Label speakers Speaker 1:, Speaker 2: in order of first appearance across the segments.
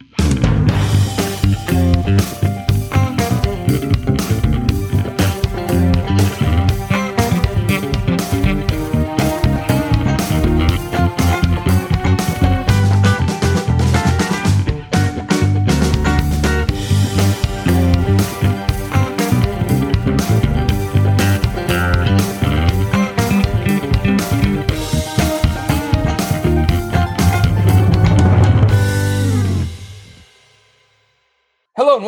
Speaker 1: Hello and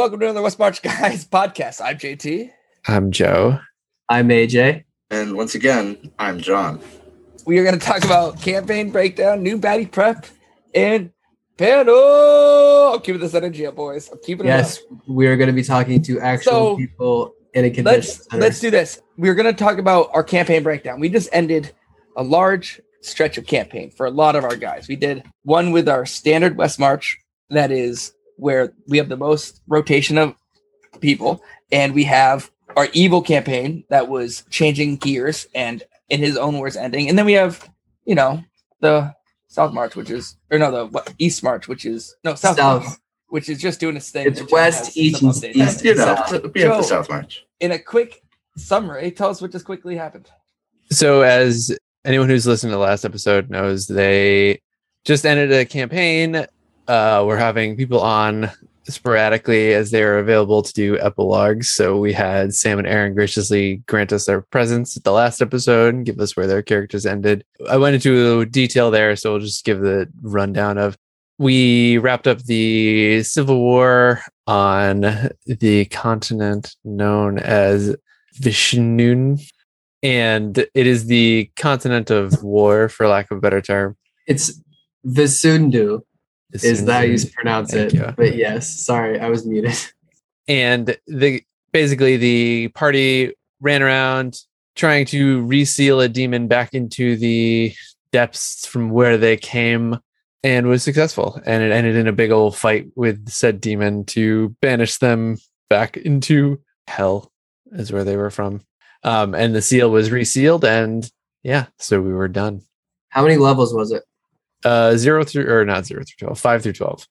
Speaker 1: welcome to another West March Guys podcast. I'm JT.
Speaker 2: I'm Joe.
Speaker 3: I'm AJ.
Speaker 4: And once again, I'm John.
Speaker 1: We are going to talk about campaign breakdown, new baddie prep, and panel. I'm keeping this energy up, boys. I'm keeping it
Speaker 3: Yes,
Speaker 1: up.
Speaker 3: we are going to be talking to actual
Speaker 1: So,
Speaker 3: people in a convention
Speaker 1: Let's
Speaker 3: center.
Speaker 1: let's do this. We're going to talk about our campaign breakdown. We just ended a large stretch of campaign for a lot of our guys. We did one with our standard West March, that is where we have the most rotation of people, and we have our evil campaign that was changing gears and in his own words ending, and then we have you know the South March, which is or no the what, East March, which is no South,
Speaker 3: South.
Speaker 1: March, which is just doing its thing.
Speaker 3: It's west,
Speaker 1: has
Speaker 3: east, and
Speaker 1: updates.
Speaker 3: east.
Speaker 4: You know,
Speaker 3: South.
Speaker 4: we have
Speaker 1: Joe.
Speaker 4: the South March.
Speaker 1: In a quick summary, tell us what just quickly happened.
Speaker 2: So, as anyone who's listened to the last episode knows, they just ended a campaign. Uh, we're having people on sporadically as they are available to do epilogues. So, we had Sam and Aaron graciously grant us their presence at the last episode and give us where their characters ended. I went into detail there, so we'll just give the rundown of. We wrapped up the Civil War on the continent known as Vishnun, and it is the continent of war, for lack of a better term.
Speaker 3: It's Visundu is that how you pronounce it?
Speaker 2: you.
Speaker 3: But yes, sorry, I was muted.
Speaker 2: and the basically the party ran around trying to reseal a demon back into the depths from where they came and was successful and it ended in a big old fight with said demon to banish them back into hell is where they were from um and the seal was resealed and yeah so we were done
Speaker 3: How many levels was it?
Speaker 2: Uh zero through or not zero through 12 five through 12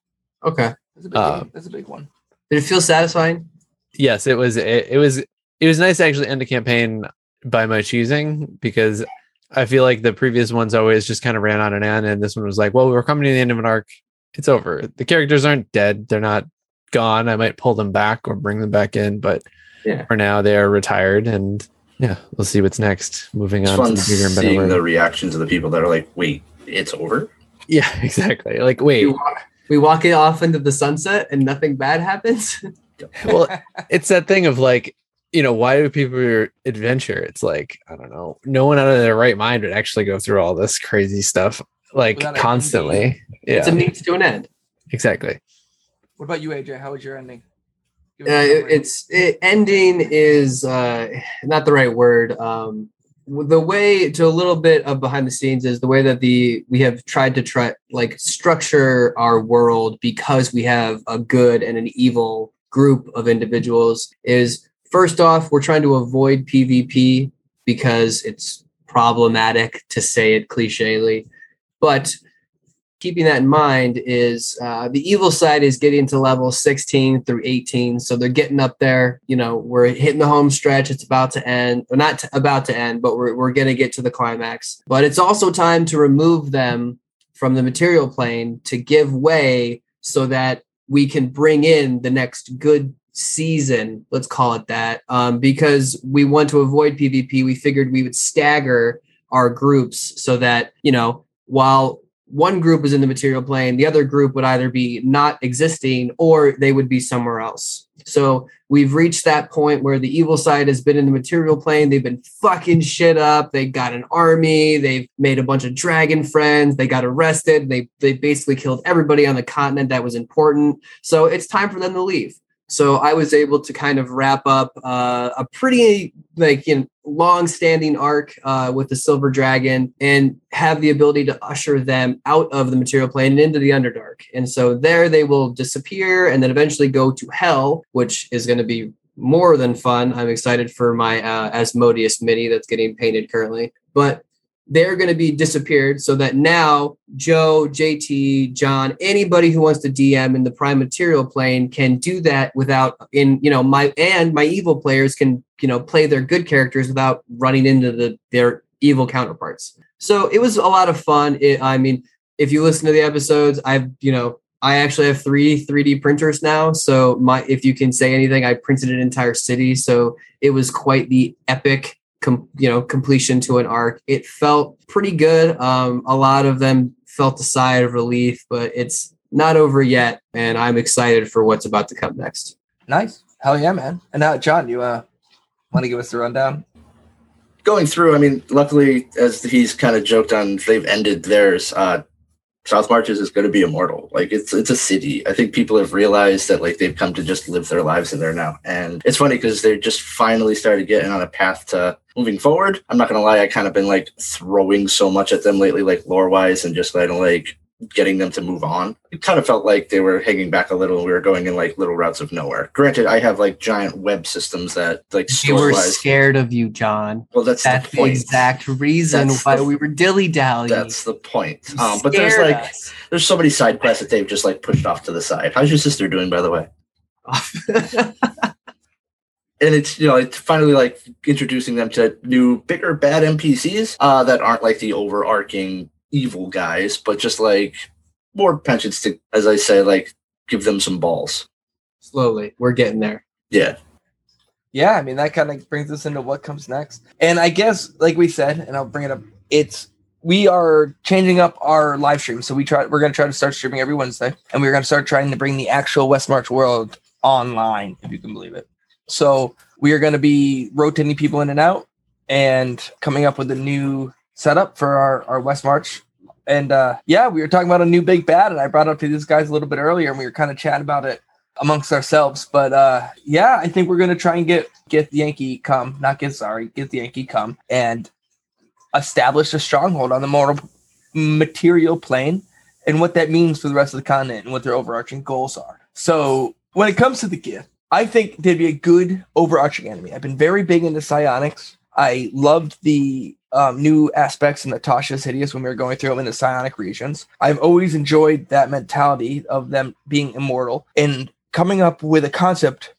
Speaker 3: Okay.
Speaker 1: That's a big,
Speaker 2: Uh,
Speaker 1: one. That's a big one.
Speaker 3: Did it feel satisfying?
Speaker 2: yes it was it, it was it was nice to actually end a campaign by my choosing because i feel like the previous ones always just kind of ran on an end and this one was like well we're coming to the end of an arc it's over the characters aren't dead they're not gone i might pull them back or bring them back in but
Speaker 3: Yeah.
Speaker 2: for now they are retired and yeah we'll see what's next moving
Speaker 4: It's
Speaker 2: on
Speaker 4: fun
Speaker 2: to the bigger and better
Speaker 4: seeing
Speaker 2: world.
Speaker 4: the reactions of the people that are like, wait, it's over?
Speaker 2: Yeah exactly like wait
Speaker 3: We walk, we walk it off into the sunset and nothing bad happens.
Speaker 2: well it's that thing of like you know why do people adventure it's like i don't know no one out of their right mind would actually go through all this crazy stuff like
Speaker 1: Without an
Speaker 2: constantly
Speaker 3: It's
Speaker 2: yeah
Speaker 3: a means to an end.
Speaker 2: exactly
Speaker 1: What about you, AJ? How was your ending?
Speaker 3: Uh,
Speaker 1: us a
Speaker 3: it-
Speaker 1: summary.
Speaker 3: it's it, ending is uh, not the right word. Um, the way to a little bit of behind the scenes is the way that the we have tried to try like structure our world because we have a good and an evil group of individuals is first off we're trying to avoid PvP because it's problematic to say it clichely, but keeping that in mind is uh, the evil side is getting to level 16 through 18 so they're getting up there you know we're hitting the home stretch it's about to end not t- about to end but we're, we're going to get to the climax. But it's also time to remove them from the material plane to give way so that we can bring in the next good season let's call it that um, because we want to avoid pvp we figured we would stagger our groups so that you know while one group is in the material plane, the other group would either be not existing or they would be somewhere else. So we've reached that point where the evil side has been in the material plane. They've been fucking shit up. They got an army. They've made a bunch of dragon friends. They got arrested. They they basically killed everybody on the continent that was important. So it's time for them to leave. So I was able to kind of wrap up uh, a pretty like you know, long-standing arc uh, with the Silver Dragon and have the ability to usher them out of the material plane and into the Underdark. And so there they will disappear and then eventually go to Hell, which is going to be more than fun. I'm excited for my uh, Asmodeus mini that's getting painted currently. But they're going to be disappeared so that now Joe, JT, John, anybody who wants to DM in the prime material plane can do that without in you know my and my evil players can you know play their good characters without running into the their evil counterparts. So it was a lot of fun. It, I mean, if you listen to the episodes, I've you know I actually have three 3D printers now. So my if you can say anything, I printed an entire city. So it was quite the epic com, you know completion to an arc. It felt pretty good. Um, a lot of them felt a sigh of relief, but it's not over yet, and I'm excited for what's about to come next.
Speaker 1: Nice. Hell yeah, man. And now, John, you uh, want to give us the rundown?
Speaker 4: Going through, I mean, luckily, as he's kind of joked on, they've ended theirs. Uh, South Marches is going to be immortal. Like it's it's a city. I think people have realized that like they've come to just live their lives in there now. And it's funny because they're just finally started getting on a path to moving forward. I'm not gonna lie, I kind of been like throwing so much at them lately, like lore wise, and just kind of like getting them to move on. It kind of felt like they were hanging back a little. We were going in like little routes of nowhere. Granted, I have like giant web systems that like
Speaker 3: We were scared of you, John.
Speaker 4: Well, that's,
Speaker 3: That's
Speaker 4: the
Speaker 3: the exact reason
Speaker 4: That's
Speaker 3: why
Speaker 4: the-
Speaker 3: we were dilly dallying.
Speaker 4: That's the point. Um, but there's like there's so many side quests that they've just like pushed off to the side. How's your sister doing, by the way? and it's you know it's finally like introducing them to new bigger bad npcs uh that aren't like the overarching evil guys but just like more pensions to as i say like give them some balls
Speaker 3: slowly. We're getting there.
Speaker 4: yeah
Speaker 1: Yeah, I mean that kind of brings us into what comes next. And I guess, like we said, and I'll bring it up, it's we are changing up our live stream. So we try we're gonna try to start streaming every Wednesday, and we're gonna start trying to bring the actual West March world online, if you can believe it. So we are gonna be rotating people in and out and coming up with a new setup for our, our West March. And uh yeah, we were talking about a new big bad, and I brought up to these guys a little bit earlier, and we were kind of chatting about it amongst ourselves. But uh yeah, I think we're gonna try and get get the Yankee come, not get sorry, get the Yankee come and establish a stronghold on the mortal material plane and what that means for the rest of the continent and what their overarching goals are. So when it comes to the gift, I think they'd be a good overarching enemy. I've been very big into psionics. I loved the um, new aspects in Natasha's Hideous when we were going through them in the psionic regions. I've always enjoyed that mentality of them being immortal and coming up with a concept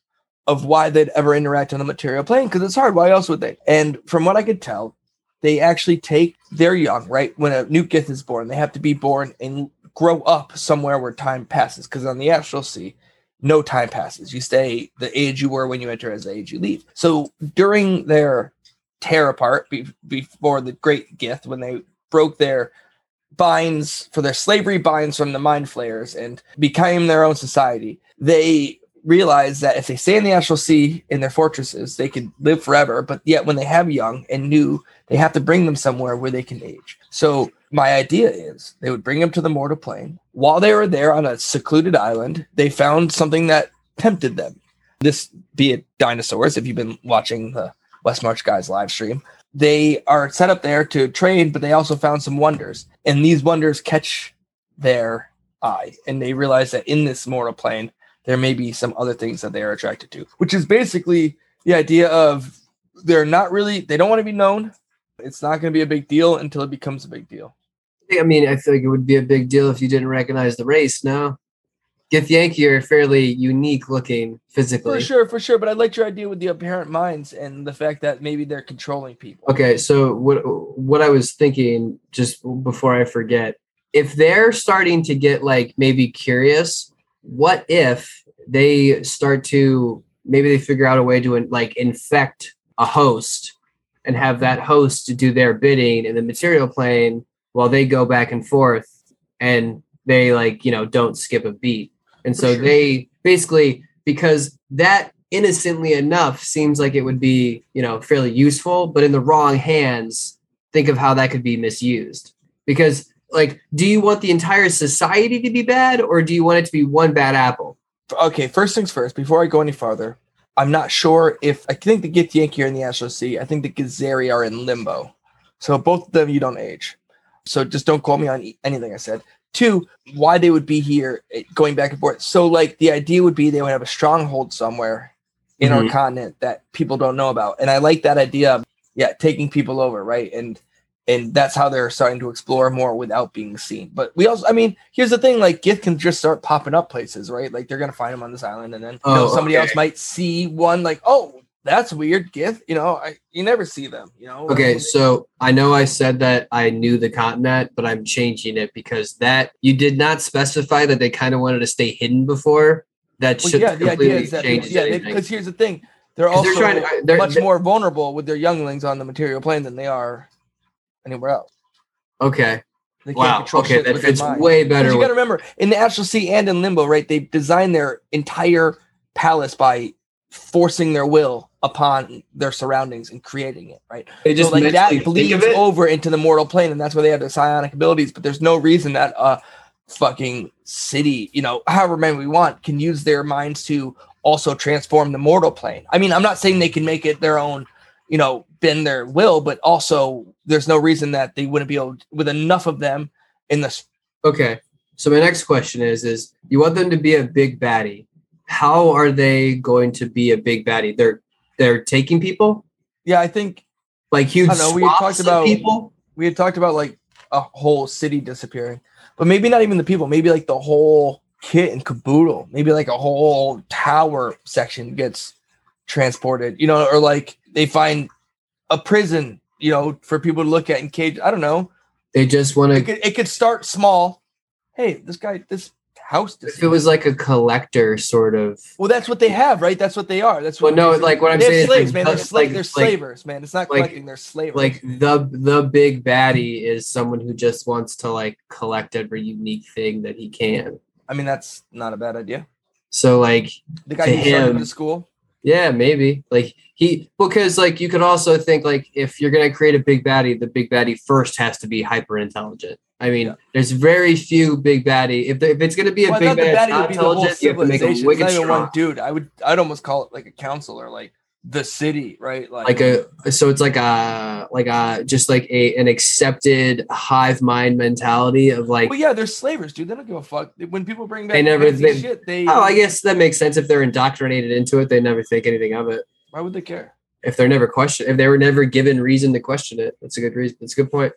Speaker 1: of why they'd ever interact on the material plane because it's hard. Why else would they? And from what I could tell, they actually take their young, right? When a new Gith is born, they have to be born and grow up somewhere where time passes. Because on the Astral Sea, no time passes. You stay the age you were when you enter as the age you leave. So during their tear apart be- before the Great Gith, when they broke their binds for their slavery binds from the mind flayers and became their own society, they realized that if they stay in the Astral Sea in their fortresses, they could live forever. But yet, when they have young and new, they have to bring them somewhere where they can age. So, my idea is they would bring them to the mortal plane. While they were there on a secluded island, they found something that tempted them. This, be it dinosaurs, if you've been watching the West March Guys live stream, they are set up there to train, but they also found some wonders. And these wonders catch their eye. And they realize that in this mortal plane, there may be some other things that they are attracted to, which is basically the idea of they're not really, they don't want to be known. It's not going to be a big deal until it becomes a big deal.
Speaker 3: I mean, I feel like it would be a big deal if you didn't recognize the race. No, Githyanki are fairly unique looking physically.
Speaker 1: For sure, for sure. But I liked your idea with the apparent minds and the fact that maybe they're controlling people.
Speaker 3: Okay, so what what I was thinking just before I forget, if they're starting to get like maybe curious, what if they start to maybe they figure out a way to like infect a host and have that host to do their bidding in the material plane while they go back and forth and they like, you know, don't skip a beat. And so
Speaker 1: sure.
Speaker 3: they basically because that innocently enough seems like it would be, you know, fairly useful, but in the wrong hands, think of how that could be misused. Because like, do you want the entire society to be bad or do you want it to be one bad apple?
Speaker 1: Okay, first things first, before I go any farther, I'm not sure if I think the Githyanki are in the Astral Sea. I think the Githzerai are in limbo. So both of them you don't age. So just don't call me on anything I said. Two, why they would be here eh, going back and forth. So like the idea would be they would have a stronghold somewhere in our
Speaker 3: Mhm.
Speaker 1: continent that people don't know about. And I like that idea of yeah, taking people over, right? And and that's how they're starting to explore more without being seen. But we also, I mean, here's the thing: like Gith can just start popping up places, right? Like they're gonna find them on this island, and then you know,
Speaker 3: Oh,
Speaker 1: somebody
Speaker 3: okay.
Speaker 1: else might see one, like, oh, that's weird, Gith. You know, I, you never see them. You know.
Speaker 3: Okay, so I know I said that I knew the continent, but I'm changing it because that you did not specify that they kind of wanted to stay hidden before. That
Speaker 1: Well,
Speaker 3: should
Speaker 1: yeah, the idea
Speaker 3: completely
Speaker 1: is that
Speaker 3: changes
Speaker 1: yeah, because here's the thing: they're also
Speaker 3: they're trying to- they're-
Speaker 1: much
Speaker 3: they-
Speaker 1: more vulnerable with their younglings on the material plane than they are anywhere else.
Speaker 3: okay,
Speaker 1: They can't
Speaker 3: wow, okay, that fits way better.
Speaker 1: You got to remember, in the Astral Sea and in Limbo, right? They designed their entire palace by forcing their will upon their surroundings and creating it, right?
Speaker 3: They just
Speaker 1: so like that bleeds over into the mortal plane, and that's where they have their psionic abilities. But there's no reason that a fucking city, you know, however many we want, can use their minds to also transform the mortal plane. I mean, I'm not saying they can make it their own, you know, bend their will, but also there's no reason that they wouldn't be able with enough of them in the
Speaker 3: Okay. So my next question is: is you want them to be a big baddie? How are they going to be a big baddie? They're they're taking people
Speaker 1: yeah, I think
Speaker 3: like huge
Speaker 1: I know, we had talked
Speaker 3: of
Speaker 1: about-
Speaker 3: people.
Speaker 1: we had talked about like a whole city disappearing, but maybe not even the people, maybe like the whole kit and caboodle, maybe like a whole tower section gets transported, you know, or like they find a prison, you know, for people to look at in cage. I don't know.
Speaker 3: They just want to.
Speaker 1: could, it could start small. Hey, this guy, this house.
Speaker 3: If it was like a collector sort of.
Speaker 1: well, that's what they have, right? That's what they are. That's
Speaker 3: Well,
Speaker 1: what
Speaker 3: no,
Speaker 1: they-
Speaker 3: like what I'm
Speaker 1: they're
Speaker 3: saying is
Speaker 1: slaves,
Speaker 3: like,
Speaker 1: man. They're,
Speaker 3: like-
Speaker 1: sla- they're
Speaker 3: like-
Speaker 1: slavers, man. It's not
Speaker 3: like-
Speaker 1: collecting; they're slavers.
Speaker 3: like the the big baddie is someone who just wants to like collect every unique thing that he can.
Speaker 1: I mean, that's not a bad idea.
Speaker 3: So like
Speaker 1: The guy
Speaker 3: To
Speaker 1: who started
Speaker 3: him-
Speaker 1: the school.
Speaker 3: Yeah, maybe like he because like you could also think like if you're gonna create a big baddie, the big baddie first has to be hyper intelligent. I mean,
Speaker 1: Yeah.
Speaker 3: there's very few big baddie. If if it's gonna be a
Speaker 1: Well,
Speaker 3: big
Speaker 1: not
Speaker 3: baddie,
Speaker 1: baddie
Speaker 3: not
Speaker 1: would be the whole
Speaker 3: intelligent, you have to make
Speaker 1: civilization.
Speaker 3: them
Speaker 1: It's
Speaker 3: wicked
Speaker 1: not even
Speaker 3: strong.
Speaker 1: one dude. I would, I'd almost call it like a councilor, like the city, right?
Speaker 3: like like a so it's like a like a just like a an accepted hive mind mentality of like
Speaker 1: Well, yeah, they're slavers, dude. They don't give a fuck. When people bring back
Speaker 3: They never- they-
Speaker 1: shit, they.
Speaker 3: oh i guess that makes sense if they're indoctrinated into it they never think anything of it
Speaker 1: Why would they care?
Speaker 3: if they're never questioned if they were never given reason to question it that's a good reason that's a good point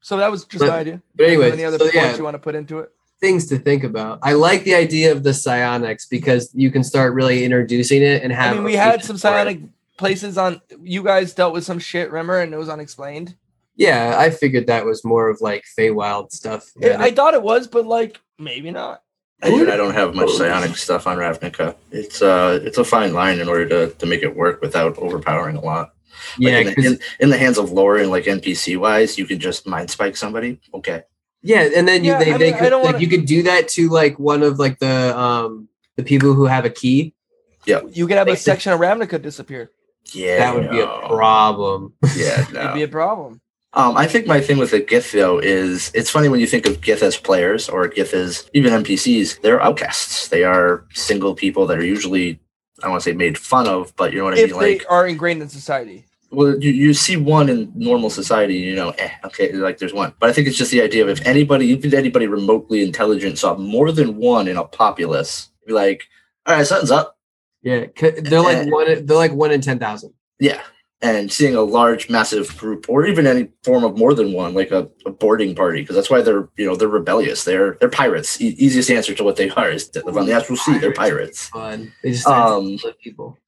Speaker 1: So that was just
Speaker 3: But-
Speaker 1: my idea.
Speaker 3: but anyway
Speaker 1: any other
Speaker 3: so
Speaker 1: points
Speaker 3: yeah
Speaker 1: you want to put into it?
Speaker 3: Things to think about i like the idea of the psionics because you can start really introducing it and have
Speaker 1: I mean, we had some
Speaker 3: for it.
Speaker 1: psionic places on. You guys dealt with some shit, remember? And it was unexplained.
Speaker 3: yeah i figured that was more of like Feywild stuff
Speaker 1: Yeah, I thought it was, but like maybe not.
Speaker 4: I, did- I don't have much psionic stuff on Ravnica. It's uh, it's a fine line in order to, to make it work without overpowering a lot. Like,
Speaker 3: yeah
Speaker 4: in, the,
Speaker 3: 'cause-
Speaker 4: in, in the hands of lore and like NPC wise, you can just mind spike somebody. Okay,
Speaker 3: Yeah, and then you
Speaker 1: Yeah,
Speaker 3: they,
Speaker 1: I
Speaker 3: they
Speaker 1: mean,
Speaker 3: could
Speaker 1: don't
Speaker 3: like
Speaker 1: wanna-
Speaker 3: you could do that to like one of like the um the people who have a key.
Speaker 1: Yeah, you could have a
Speaker 3: Like the-
Speaker 1: section of Ravnica disappear.
Speaker 4: yeah,
Speaker 3: that would be a problem.
Speaker 4: Yeah,
Speaker 1: It'd be a problem.
Speaker 4: Um, I think my thing with the Gith though is it's funny when you think of Gith as players or Gith as even NPCs. They're outcasts. They are single people that are usually I don't want to say made fun of, but you know what I
Speaker 1: If
Speaker 4: mean.
Speaker 1: they
Speaker 4: Like,
Speaker 1: are ingrained in society.
Speaker 4: Well, you, you see one in normal society, you know, eh, okay, like there's one. But I think it's just the idea of if anybody, even anybody remotely intelligent, saw more than one in a populace, be like, all right, something's up.
Speaker 3: Yeah, they're like
Speaker 4: Uh,
Speaker 3: one. They're like one in ten thousand.
Speaker 4: Yeah. And seeing a large, massive group, or even any form of more than one, like a, a boarding party, because that's why they're, you know, they're rebellious. They're they're pirates. E- easiest answer to what they are is to live on the astral sea. They're pirates.
Speaker 3: Fun. They just
Speaker 4: um,
Speaker 3: people.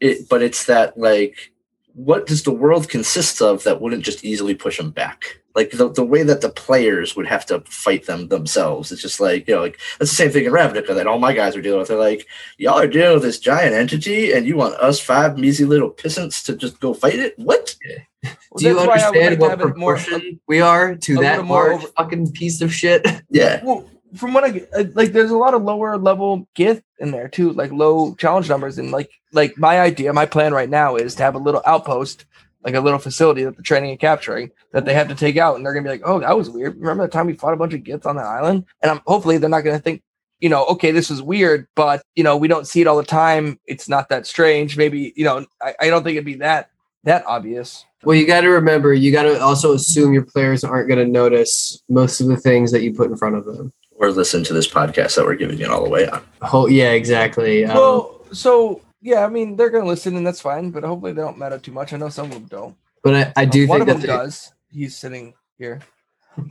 Speaker 4: It, but it's that like, what does the world consist of that wouldn't just easily push them back? Like the, the way that the players would have to fight them themselves. It's just like, you know, like that's the same thing in Ravnica that all my guys are dealing with. They're like, y'all are dealing with this giant entity and you want us five measly little pissants to just go fight it? What?
Speaker 1: Well,
Speaker 3: Do you
Speaker 1: that's why I would
Speaker 3: understand
Speaker 1: like
Speaker 3: what
Speaker 1: have it more- uh,
Speaker 3: proportion we are to that
Speaker 1: more
Speaker 3: large
Speaker 1: over-
Speaker 3: fucking piece of shit?
Speaker 4: Yeah.
Speaker 1: Well, from what I uh, like, there's a lot of lower level Gith in there too, like low challenge numbers, and like, like my idea, my plan right now is to have a little outpost, like a little facility that they're training and capturing that they have to take out, and they're gonna be like, oh, that was weird. Remember the time we fought a bunch of Giths on that island? And I'm hopefully they're not gonna think, you know, okay, this is weird, but you know, we don't see it all the time. It's not that strange. Maybe you know, I, I don't think it'd be that that obvious.
Speaker 3: Well, you got to remember, you got to also assume your players aren't going to notice most of the things that you put in front of them.
Speaker 4: Or listen to this podcast that we're giving it all the way on.
Speaker 3: Oh, yeah, exactly. Um,
Speaker 1: Well, so yeah, I mean, they're gonna listen, and that's fine. But hopefully, they don't matter too much. I know some of them don't.
Speaker 3: but I, I do
Speaker 1: One
Speaker 3: think
Speaker 1: of them
Speaker 3: that they-
Speaker 1: does. He's sitting here.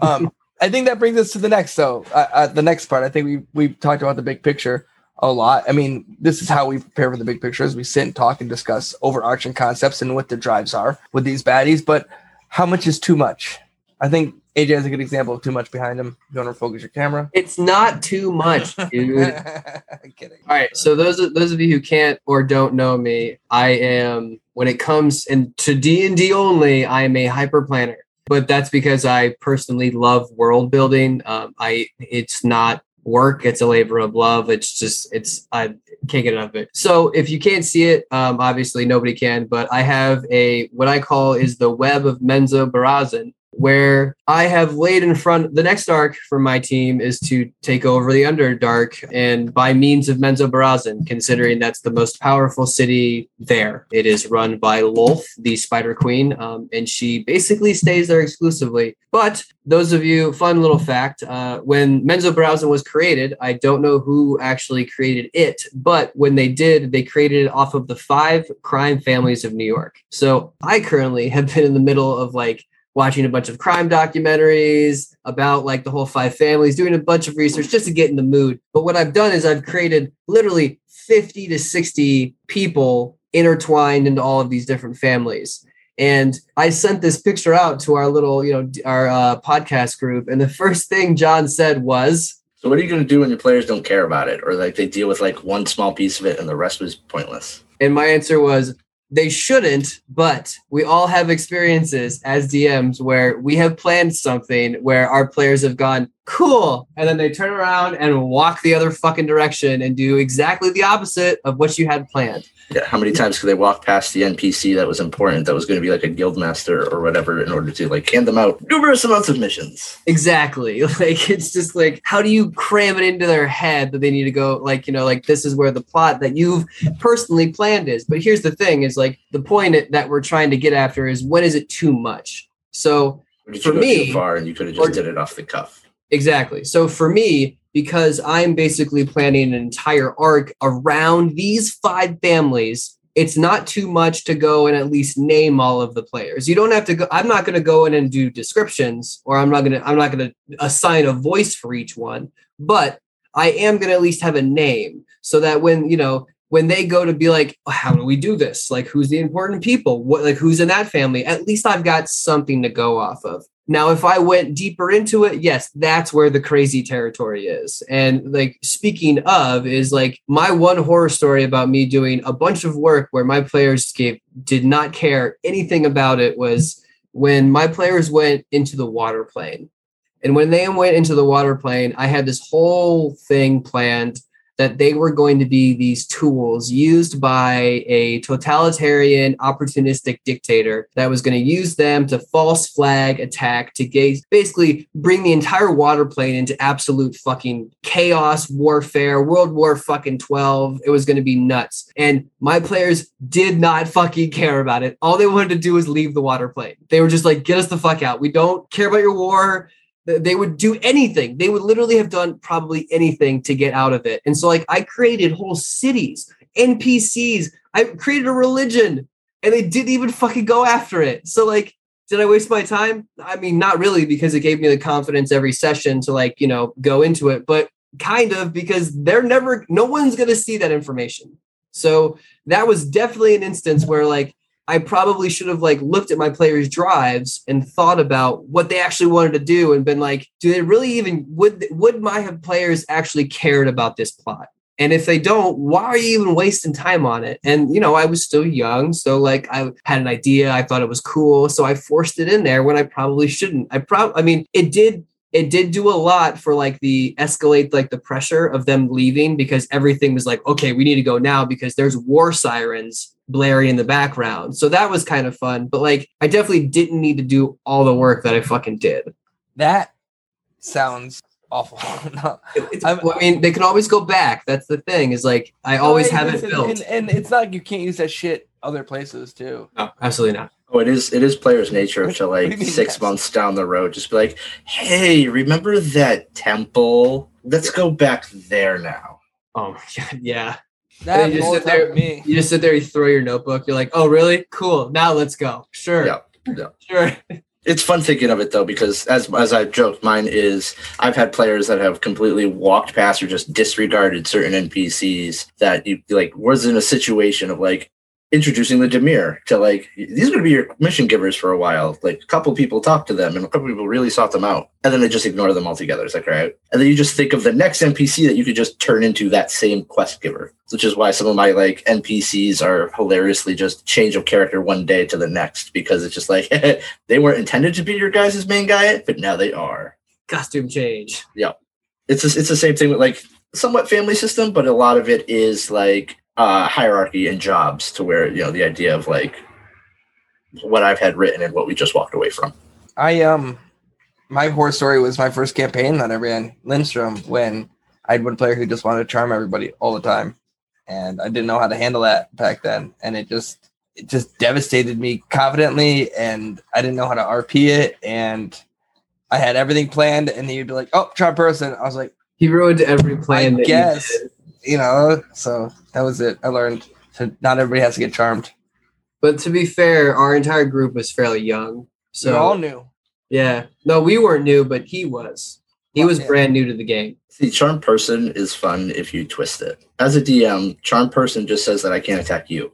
Speaker 1: Um, I think that brings us to the next. So uh, uh, the next part, I think we we talked about the big picture a lot. I mean, this is how we prepare for the big picture: is we sit and talk and discuss overarching concepts and what the drives are with these baddies. But how much is too much? I think AJ has a good example of too much behind him. You want to focus your camera?
Speaker 3: It's not too much, dude.
Speaker 1: I'm kidding.
Speaker 3: All right, so those of those of you who can't or don't know me, I am when it comes and to D and D only, I am a hyper planner. But that's because I personally love world building. Um, I it's not work; it's a labor of love. It's just it's I can't get enough of it. So if you can't see it, um, obviously nobody can. But I have a what I call is the web of Menzoberranzan, where I have laid in front the next arc for my team is to take over the Underdark and by means of Menzoberranzan, considering that's the most powerful city there. It is run by Lolth, the Spider Queen, um, and she basically stays there exclusively. But those of you, fun little fact, uh, when Menzoberranzan was created, I don't know who actually created it, but when they did, they created it off of the five crime families of New York. So I currently have been in the middle of like watching a bunch of crime documentaries about like the whole five families, doing a bunch of research just to get in the mood. But what I've done is I've created literally 50 to 60 people intertwined into all of these different families. And I sent this picture out to our little, you know, our uh, podcast group. And the first thing John said was,
Speaker 4: So what are you going to do when your players don't care about it, or like they deal with like one small piece of it and the rest was pointless?
Speaker 3: and my answer was, they shouldn't, but we all have experiences as DMs where we have planned something where our players have gone, cool. And then they turn around and walk the other fucking direction and do exactly the opposite of what you had planned.
Speaker 4: Yeah, how many times could they walk past the NPC that was important, that was going to be like a guild master or whatever, in order to like hand them out numerous amounts of missions?
Speaker 3: Exactly. Like it's just like how do you cram it into their head that they need to go like, you know, like this is where the plot that you've personally planned is. But here's the thing is like the point that we're trying to get after is when is it too much? So For me-
Speaker 4: far and you could have
Speaker 3: or-
Speaker 4: just did it off the cuff?
Speaker 3: Exactly. So for me, because I'm basically planning an entire arc around these five families, it's not too much to go and at least name all of the players. You don't have to go I'm not going to go in and do descriptions or I'm not going to I'm not going to assign a voice for each one, but I am going to at least have a name so that when, you know, when they go to be like, oh, how do we do this? Like, who's the important people? What, like, who's in that family? At least I've got something to go off of. Now, if I went deeper into it, yes, that's where the crazy territory is. And like, speaking of, is like my one horror story about me doing a bunch of work where my players gave did not care anything about it was when my players went into the water plane. And when they went into the water plane, I had this whole thing planned that they were going to be these tools used by a totalitarian, opportunistic dictator that was going to use them to false flag attack to gaze, basically bring the entire water plane into absolute fucking chaos, warfare, World War fucking 12. It was going to be nuts. And my players did not fucking care about it. All they wanted to do was leave the water plane. They were just like, get us the fuck out. We don't care about your war they would do anything. They would literally have done probably anything to get out of it. And so like i created whole cities npcs i created a religion and they didn't even fucking go after it. So like did i waste my time? I mean not really because it gave me the confidence every session to like you know go into it but kind of because they're never no one's going to see that information. So that was definitely an instance where like I probably should have like looked at my players' drives and thought about what they actually wanted to do and been like, do they really even would would my players actually cared about this plot? And if they don't, why are you even wasting time on it? And you know, I was still young, so like I had an idea, I thought it was cool, so I forced it in there when I probably shouldn't. I probably, I mean, it did it did do a lot for like the escalate like the pressure of them leaving because everything was like okay we need to go now because there's war sirens blaring in the background so that was kind of fun but like i definitely didn't need to do all the work that i fucking did
Speaker 1: That sounds awful. no.
Speaker 3: It's-
Speaker 1: I'm-
Speaker 3: well, i mean they can always go back that's the thing is like i always
Speaker 1: No,
Speaker 3: have it built
Speaker 1: and, and it's not like you can't use that shit other places too.
Speaker 3: no absolutely not
Speaker 4: Oh, it is. It is players' nature to like six
Speaker 1: yes?
Speaker 4: months down the road, just be like, "Hey, remember that temple? Let's go back there now."
Speaker 3: oh my yeah
Speaker 1: That
Speaker 3: you just sit there-
Speaker 1: with me.
Speaker 3: you just sit there you throw your notebook you're like oh really? Cool. Now let's go. Sure.
Speaker 4: Yeah, yeah.
Speaker 3: sure.
Speaker 4: It's fun thinking of it though because as as I've joked, mine is I've had players that have completely walked past or just disregarded certain NPCs that you like was in a situation of like introducing the Dimir to like these are going to be your mission givers for a while. Like a couple people talked to them and a couple people really sought them out, and then they just ignore them altogether. It's like right, and then you just think of the next NPC that you could just turn into that same quest giver. Which is why some of my like NPCs are hilariously just change of character one day to the next because it's just like they weren't intended to be your guys' main guy, but now they are.
Speaker 3: Costume change. Yep.
Speaker 4: It's a, it's the same thing with like somewhat family system, but a lot of it is like uh, hierarchy and jobs to where you know the idea of like what I've had written and what we just walked away from.
Speaker 1: I um my horror story was my first campaign that I ran Lindstrom when I had one player who just wanted to charm everybody all the time. And I didn't know how to handle that back then. And it just it just devastated me confidently and I didn't know how to RP it and I had everything planned and then you'd be like, Oh, charm person. I was like,
Speaker 3: He ruined every plan.
Speaker 1: I
Speaker 3: that you
Speaker 1: guess.
Speaker 3: Did.
Speaker 1: you know, so that was it. I learned to not everybody has to get charmed.
Speaker 3: But to be fair, our entire group was fairly young.
Speaker 1: So
Speaker 3: So
Speaker 1: all new.
Speaker 3: yeah, no, we weren't new, but he was. He
Speaker 1: Well,
Speaker 3: was
Speaker 1: yeah.
Speaker 3: brand new to the game.
Speaker 4: See, charm person is fun if you twist it. As a DM, charm person just says that I can't attack you.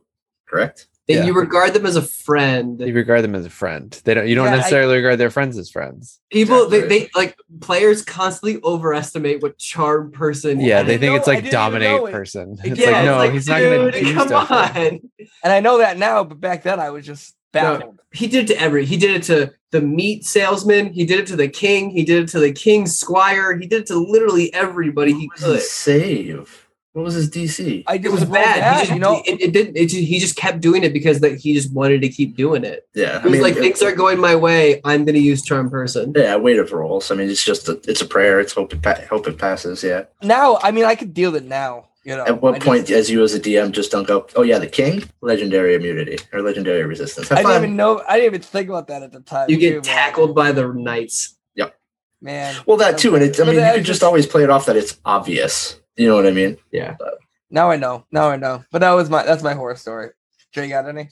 Speaker 4: Correct?
Speaker 3: That
Speaker 2: Yeah.
Speaker 3: You regard them as a friend.
Speaker 2: You regard them as a friend. They don't. You don't
Speaker 1: Yeah, I-
Speaker 2: necessarily regard their friends as friends.
Speaker 3: People, they, they like players constantly overestimate what charm person.
Speaker 2: Yeah, they think
Speaker 1: know-
Speaker 2: it's like
Speaker 1: didn't
Speaker 2: dominate
Speaker 1: it.
Speaker 2: person. It's
Speaker 3: yeah,
Speaker 2: like no,
Speaker 3: it's
Speaker 2: he's not going to
Speaker 3: dude,
Speaker 2: do
Speaker 3: come
Speaker 2: stuff.
Speaker 3: on.
Speaker 1: And I know that now, but back then I was just baffled.
Speaker 3: He did it to every. He did it to the meat salesman. He did it to the king. He did it to the king's squire. He did it to literally everybody he
Speaker 4: What was
Speaker 3: could.
Speaker 4: his save? What was his DC?
Speaker 1: I
Speaker 3: It was
Speaker 1: rolled
Speaker 3: bad. He just,
Speaker 1: you know.
Speaker 3: it, it didn't. It just, he just kept doing it because that he just wanted to keep doing it.
Speaker 4: yeah,
Speaker 3: He was like, things aren't going my way. I'm going to use charm person.
Speaker 4: Yeah, wait of rolls. I mean, it's just a, it's a prayer. It's hope it pa- hope it passes. Yeah.
Speaker 1: now, I mean, I could deal with it now. You know,
Speaker 4: At what
Speaker 1: I
Speaker 4: point,
Speaker 1: just-
Speaker 4: as you as a DM, just don't go? Oh yeah, the king, legendary immunity or legendary resistance. Have
Speaker 1: I didn't
Speaker 4: fun.
Speaker 1: even know. I didn't even think about that at the time.
Speaker 3: You
Speaker 1: too,
Speaker 3: get
Speaker 1: man.
Speaker 3: tackled by the knights. Yep.
Speaker 1: Man.
Speaker 4: Well, that too, and it's. I mean, you
Speaker 1: that
Speaker 4: could just
Speaker 1: just-
Speaker 4: always play it off that it's obvious. You know what I mean?
Speaker 3: Yeah.
Speaker 1: Now I know. Now I know. But that was my. That's my horror story. Jay, got any?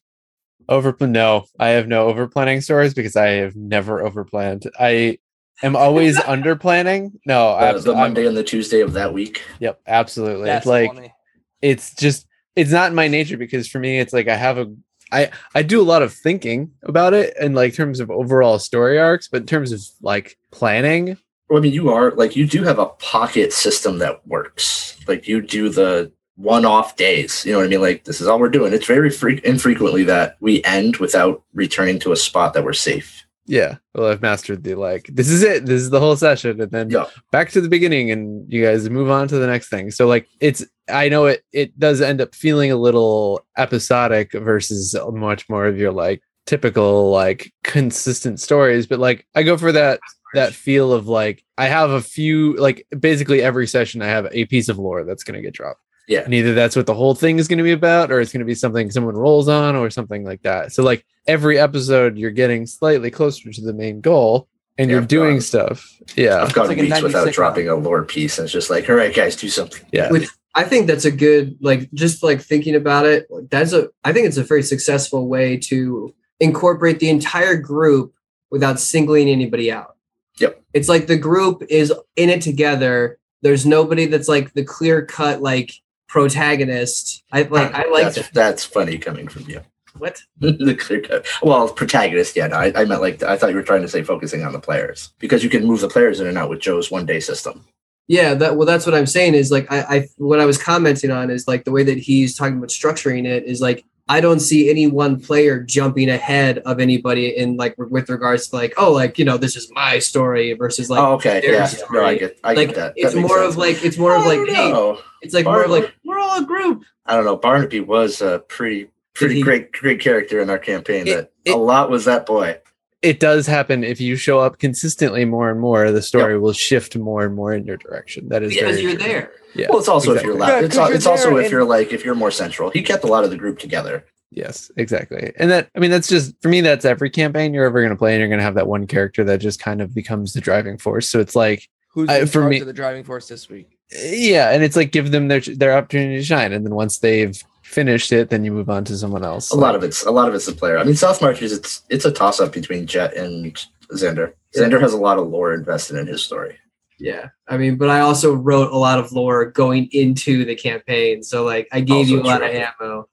Speaker 2: Over no, I have no over planning stories because I have never over planned. I am always under planning. No,
Speaker 4: The,
Speaker 2: abs-
Speaker 4: the
Speaker 2: I'm-
Speaker 4: Monday and the Tuesday of that week.
Speaker 2: Yep, absolutely.
Speaker 1: That's
Speaker 2: like
Speaker 1: funny.
Speaker 2: it's just it's not in my nature because for me it's like I have a I I do a lot of thinking about it in like terms of overall story arcs, but in terms of like planning,
Speaker 4: Well, I mean, you are like you do have a pocket system that works. Like you do the one-off days. You know what I mean? Like this is all we're doing. It's very fre- infrequently that we end without returning to a spot that we're safe.
Speaker 2: yeah. Well, I've mastered the like this is it. This is the whole session, and then
Speaker 4: Yeah.
Speaker 2: back to the beginning, and you guys move on to the next thing. So like it's I know it it does end up feeling a little episodic versus much more of your like typical like consistent stories, but like I go for that that feel of like I have a few like basically every session I have a piece of lore that's going to get dropped.
Speaker 4: Yeah.
Speaker 2: And either that's what the whole thing is going to be about or it's going to be something someone rolls on or something like that. So like every episode you're getting slightly closer to the main goal and
Speaker 4: Yeah,
Speaker 2: you're doing
Speaker 4: um,
Speaker 2: stuff. Yeah.
Speaker 4: I've gone
Speaker 1: like a
Speaker 4: weeks without
Speaker 1: sitcom.
Speaker 4: dropping a lore piece, and it's just like, all right, guys, do something.
Speaker 2: Yeah.
Speaker 3: Which I think that's a good like just like thinking about it. like, That's a I think it's a very successful way to incorporate the entire group without singling anybody out.
Speaker 4: Yep.
Speaker 3: It's like the group is in it together. There's nobody that's like the clear cut like protagonist. I like I like
Speaker 4: that's,
Speaker 3: that.
Speaker 4: that's funny coming from you.
Speaker 3: What?
Speaker 4: the clear cut. Well, protagonist. Yeah, no, I, I meant like I thought you were trying to say focusing on the players because you can move the players in and out with Joe's one day system.
Speaker 3: Yeah, that well, that's what I'm saying is like I, I what I was commenting on is like the way that he's talking about structuring it is like I don't see any one player jumping ahead of anybody in like with regards to like oh like you know this is my story versus like
Speaker 4: oh, okay. Yeah.
Speaker 3: story.
Speaker 4: No, I get. I
Speaker 3: like
Speaker 4: get that.
Speaker 3: it's
Speaker 4: That
Speaker 3: more
Speaker 4: sense.
Speaker 3: of like it's more of like
Speaker 4: don't
Speaker 3: hey it's like more of like we're all a group.
Speaker 4: I don't know. Barnaby was a pretty pretty
Speaker 3: he-
Speaker 4: great great character in our campaign.
Speaker 2: It-
Speaker 4: that
Speaker 2: it-
Speaker 4: a lot was that boy.
Speaker 2: It does happen if you show up consistently more and more, the story will shift more and more in your direction. That is
Speaker 3: Because
Speaker 2: very
Speaker 3: you're
Speaker 2: true.
Speaker 3: there.
Speaker 2: Yeah.
Speaker 4: well, it's also if you're
Speaker 2: exactly.
Speaker 4: loud.
Speaker 1: Yeah,
Speaker 4: it's
Speaker 1: 'cause
Speaker 4: al-
Speaker 1: you're
Speaker 4: it's also if you're like if you're more central. He kept a lot of the group together.
Speaker 2: Yes, exactly. And that I mean that's just for me that's every campaign you're ever going to play and you're going to have that one character that just kind of becomes the driving force. So it's like
Speaker 1: Who's
Speaker 2: I- for me-
Speaker 1: the driving force this week?
Speaker 2: yeah, and it's like give them their their opportunity to shine and then once they've finished it, then you move on to someone else.
Speaker 4: A lot of it's a lot of it's the player. I mean, South Marches, it's it's a toss up between Jet and Xander. Xander has a lot of lore invested in his story.
Speaker 3: Yeah, I mean, but I also wrote a lot of lore going into the campaign, so like I gave
Speaker 4: Also
Speaker 3: you a lot of ammo.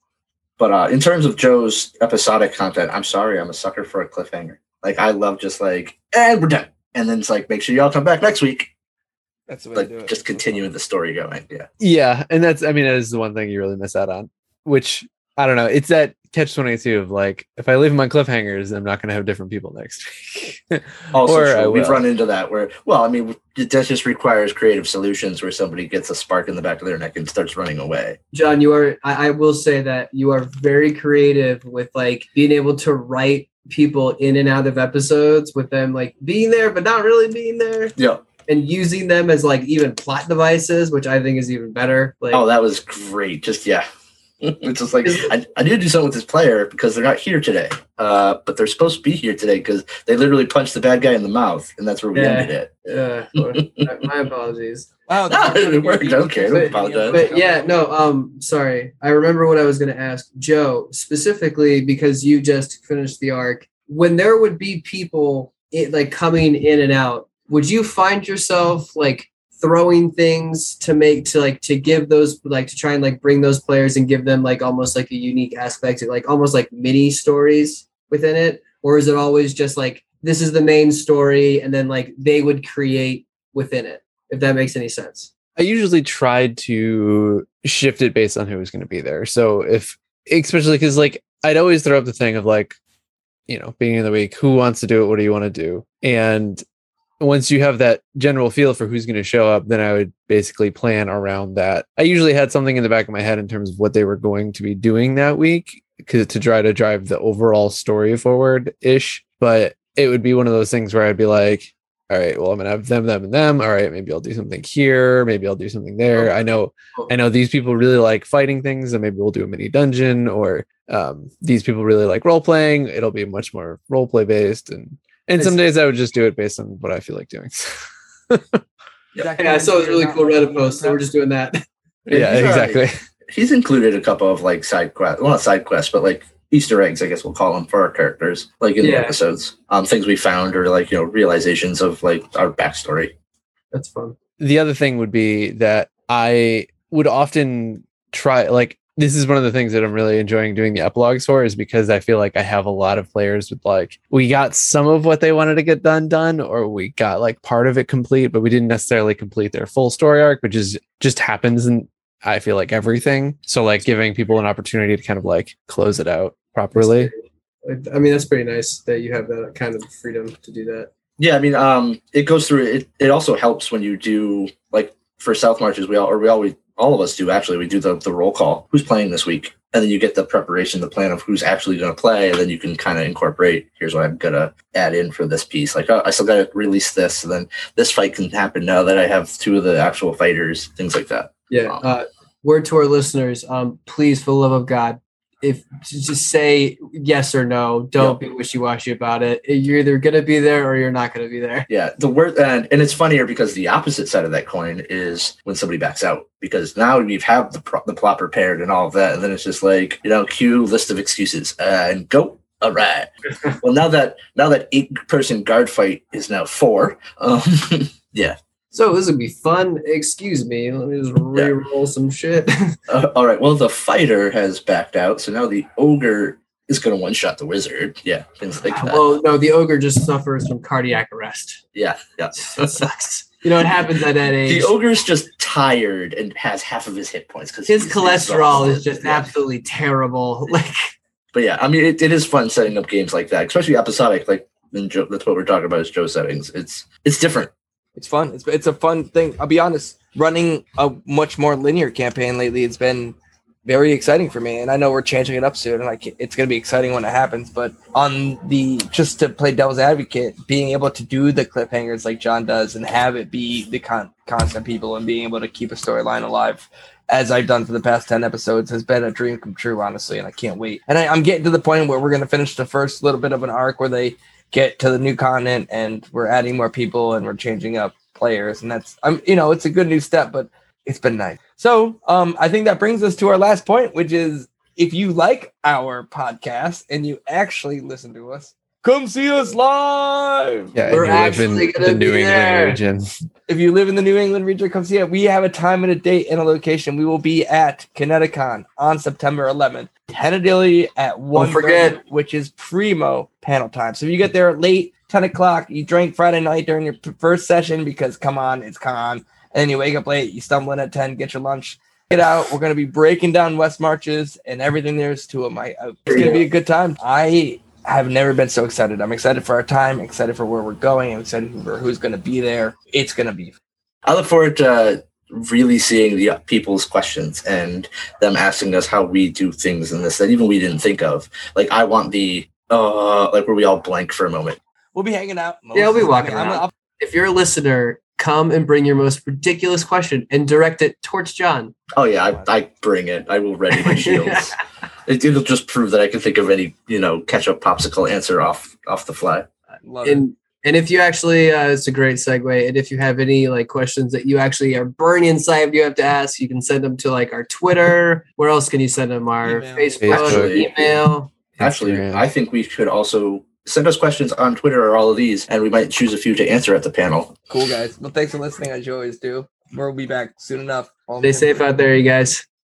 Speaker 4: But uh, in terms of Joe's episodic content, I'm sorry, I'm a sucker for a cliffhanger. Like I love just like, and we're done, and then it's like, make sure y'all come back next week.
Speaker 1: That's the way to do
Speaker 4: Like
Speaker 1: it.
Speaker 4: just continuing the story going. Yeah.
Speaker 2: Yeah, and that's I mean that is the one thing you really miss out on. Which I don't know. It's that catch twenty two of like if I leave them on cliffhangers, I'm not going to have different people next week.
Speaker 4: Also,
Speaker 2: Or
Speaker 4: true. We've run into that where, well, I mean, it that just requires creative solutions where somebody gets a spark in the back of their neck and starts running away.
Speaker 3: John, you are. I, I will say that you are very creative with like being able to write people in and out of episodes with them like being there but not really being there
Speaker 4: Yeah.
Speaker 3: and using them as like even plot devices which i think is even better like
Speaker 4: Oh, that was great. Just yeah. It's just like I, I need to do something with this player because they're not here today. Uh, but they're supposed to be here today because they literally punched the bad guy in the mouth, and that's where we
Speaker 3: Yeah.
Speaker 4: ended it.
Speaker 3: uh, my- my apologies
Speaker 1: Wow,
Speaker 4: No, it worked. Okay, don't
Speaker 3: But-
Speaker 4: apologize.
Speaker 3: but yeah no um sorry i remember what i was going to ask joe specifically because you just finished the arc when there would be people it, like coming in and out would you find yourself like throwing things to make to like to give those like to try and like bring those players and give them like almost like a unique aspect like almost like mini stories within it or is it always just like this is the main story and then like they would create within it if that makes any sense
Speaker 2: I usually tried to shift it based on who was going to be there. So if, especially because like I'd always throw up the thing of like, you know, beginning of the week, who wants to do it? What do you want to do? And once you have that general feel for who's going to show up, then I would basically plan around that. I usually had something in the back of my head in terms of what they were going to be doing that week 'cause- to try to drive the overall story forward ish. But it would be one of those things where I'd be like, all right, well, I'm gonna have them, them, and them. All right, maybe I'll do something here. Maybe I'll do something there. I know, I know these people really like fighting things, and maybe we'll do a mini dungeon. Or um, these people really like role playing. It'll be much more role play based, and and some days I would just do it based on what I feel like doing.
Speaker 3: yeah i saw it was really cool reddit post so we're just doing that
Speaker 2: yeah,
Speaker 4: He's,
Speaker 2: exactly.
Speaker 4: He's included a couple of like side quests, well, not side quests, but like Easter eggs, I guess we'll call them for our characters, like in the episodes. Um, things we found or like you know realizations of like our backstory.
Speaker 3: that's fun
Speaker 2: the other thing would be that I would often try like this is one of the things that I'm really enjoying doing the epilogues for is because I feel like I have a lot of players with like we got some of what they wanted to get done done or we got like part of it complete but we didn't necessarily complete their full story arc which is just happens and I feel like everything so like giving people an opportunity to kind of like close it out properly
Speaker 3: i mean that's pretty nice that you have that kind of freedom to do that
Speaker 4: Yeah, I mean, um, it goes through. It, it also helps when you do like for South marches. We all or we always all of us do actually. We do the the roll call. Who's playing this week? And then you get the preparation, the plan of who's actually going to play, and then you can kind of incorporate. Here's what I'm gonna add in for this piece. Like, oh, I still got to release this, and then this fight can happen now that I have two of the actual fighters. Things like that.
Speaker 3: Yeah.
Speaker 4: Um,
Speaker 3: Uh, word to our listeners, um, please, for the love of God, if just say yes or no. Don't be wishy washy about it. You're either gonna be there or you're not gonna be there.
Speaker 4: Yeah, the word and, and it's funnier because the opposite side of that coin is when somebody backs out because now you've have the pro- the plot prepared and all of that, and then it's just like you know, cue list of excuses uh, and go. All right. well, now that now that eight person guard fight is now four. Um, yeah.
Speaker 3: So this would be fun. Excuse me. Let me just re-roll some shit.
Speaker 4: Uh, all right. Well, the fighter has backed out, so now the ogre is going to one shot the wizard. Yeah, things like that.
Speaker 3: well, no, the ogre just suffers from cardiac arrest.
Speaker 4: yeah, yeah.
Speaker 3: That sucks. You know, it happens at that age.
Speaker 4: The ogre's just tired and has half of his hit points because
Speaker 3: His cholesterol is just absolutely terrible. Like,
Speaker 4: but yeah, I mean, it, it is fun setting up games like that, especially episodic. Like, in Joe, that's what we're talking about is Joe settings. It's it's different.
Speaker 1: It's fun. It's it's a fun thing. I'll be honest. Running a much more linear campaign lately, it's been very exciting for me. And I know we're changing it up soon, and I it's going to be exciting when it happens. But on the just to play devil's advocate, being able to do the cliffhangers like John does, and have it be the con- constant people, and being able to keep a storyline alive, as I've done for the past ten episodes, has been a dream come true. Honestly, and I can't wait. And I, I'm getting to the point where we're going to finish the first little bit of an arc where they get to the new continent, and we're adding more people, and we're changing up players, and that's I'm you know it's a good new step, but it's been nice. So um, I think that brings us to our last point, which is if you like our podcast and you actually listen to us, come see us live.
Speaker 2: Yeah,
Speaker 3: We're
Speaker 2: and you live in
Speaker 3: actually
Speaker 2: the
Speaker 3: be
Speaker 2: New England
Speaker 3: there.
Speaker 2: region.
Speaker 1: If you live in the New England region, come see it. We have a time and a date and a location. We will be at Connecticon on September 11th, tentatively at one.
Speaker 3: forget.
Speaker 1: which is primo panel time. So if you get there late, 10 o'clock, you drank Friday night during your p- first session because come on, it's con. And then you wake up late, you stumble in at 10, get your lunch. Get out. We're going to be breaking down West Marches and everything there's to them. I, I- it's going to be a good time. I have never been so excited. I'm excited for our time, excited for where we're going, I'm excited for who's going to be there. It's going to be
Speaker 4: I look forward to uh, really seeing the people's questions and them asking us how we do things in this that even we didn't think of. Like I want the uh like where we all blank for a moment.
Speaker 1: We'll be hanging out.
Speaker 3: Yeah, we'll be walking
Speaker 1: I'm-
Speaker 3: around.
Speaker 1: I'll-
Speaker 3: If you're a listener, come and bring your most ridiculous question and direct it towards John.
Speaker 4: Oh yeah, I, I bring it. I will ready my shields. it, it'll just prove that I can think of any you know ketchup popsicle answer off off the fly.
Speaker 1: I love it.
Speaker 3: and and if you actually uh, it's a great segue and if you have any like questions that you actually are burning inside you have to ask you can send them to like our twitter where else can you send them our
Speaker 1: Email.
Speaker 3: facebook
Speaker 4: Facebook.
Speaker 3: email
Speaker 4: Actually,
Speaker 2: Instagram.
Speaker 4: I think we could also send us questions on Twitter or all of these, and we might choose a few to answer at the panel.
Speaker 1: Cool, guys. Well, thanks for listening, as you always do. We'll be back soon enough.
Speaker 3: stay safe out there you guys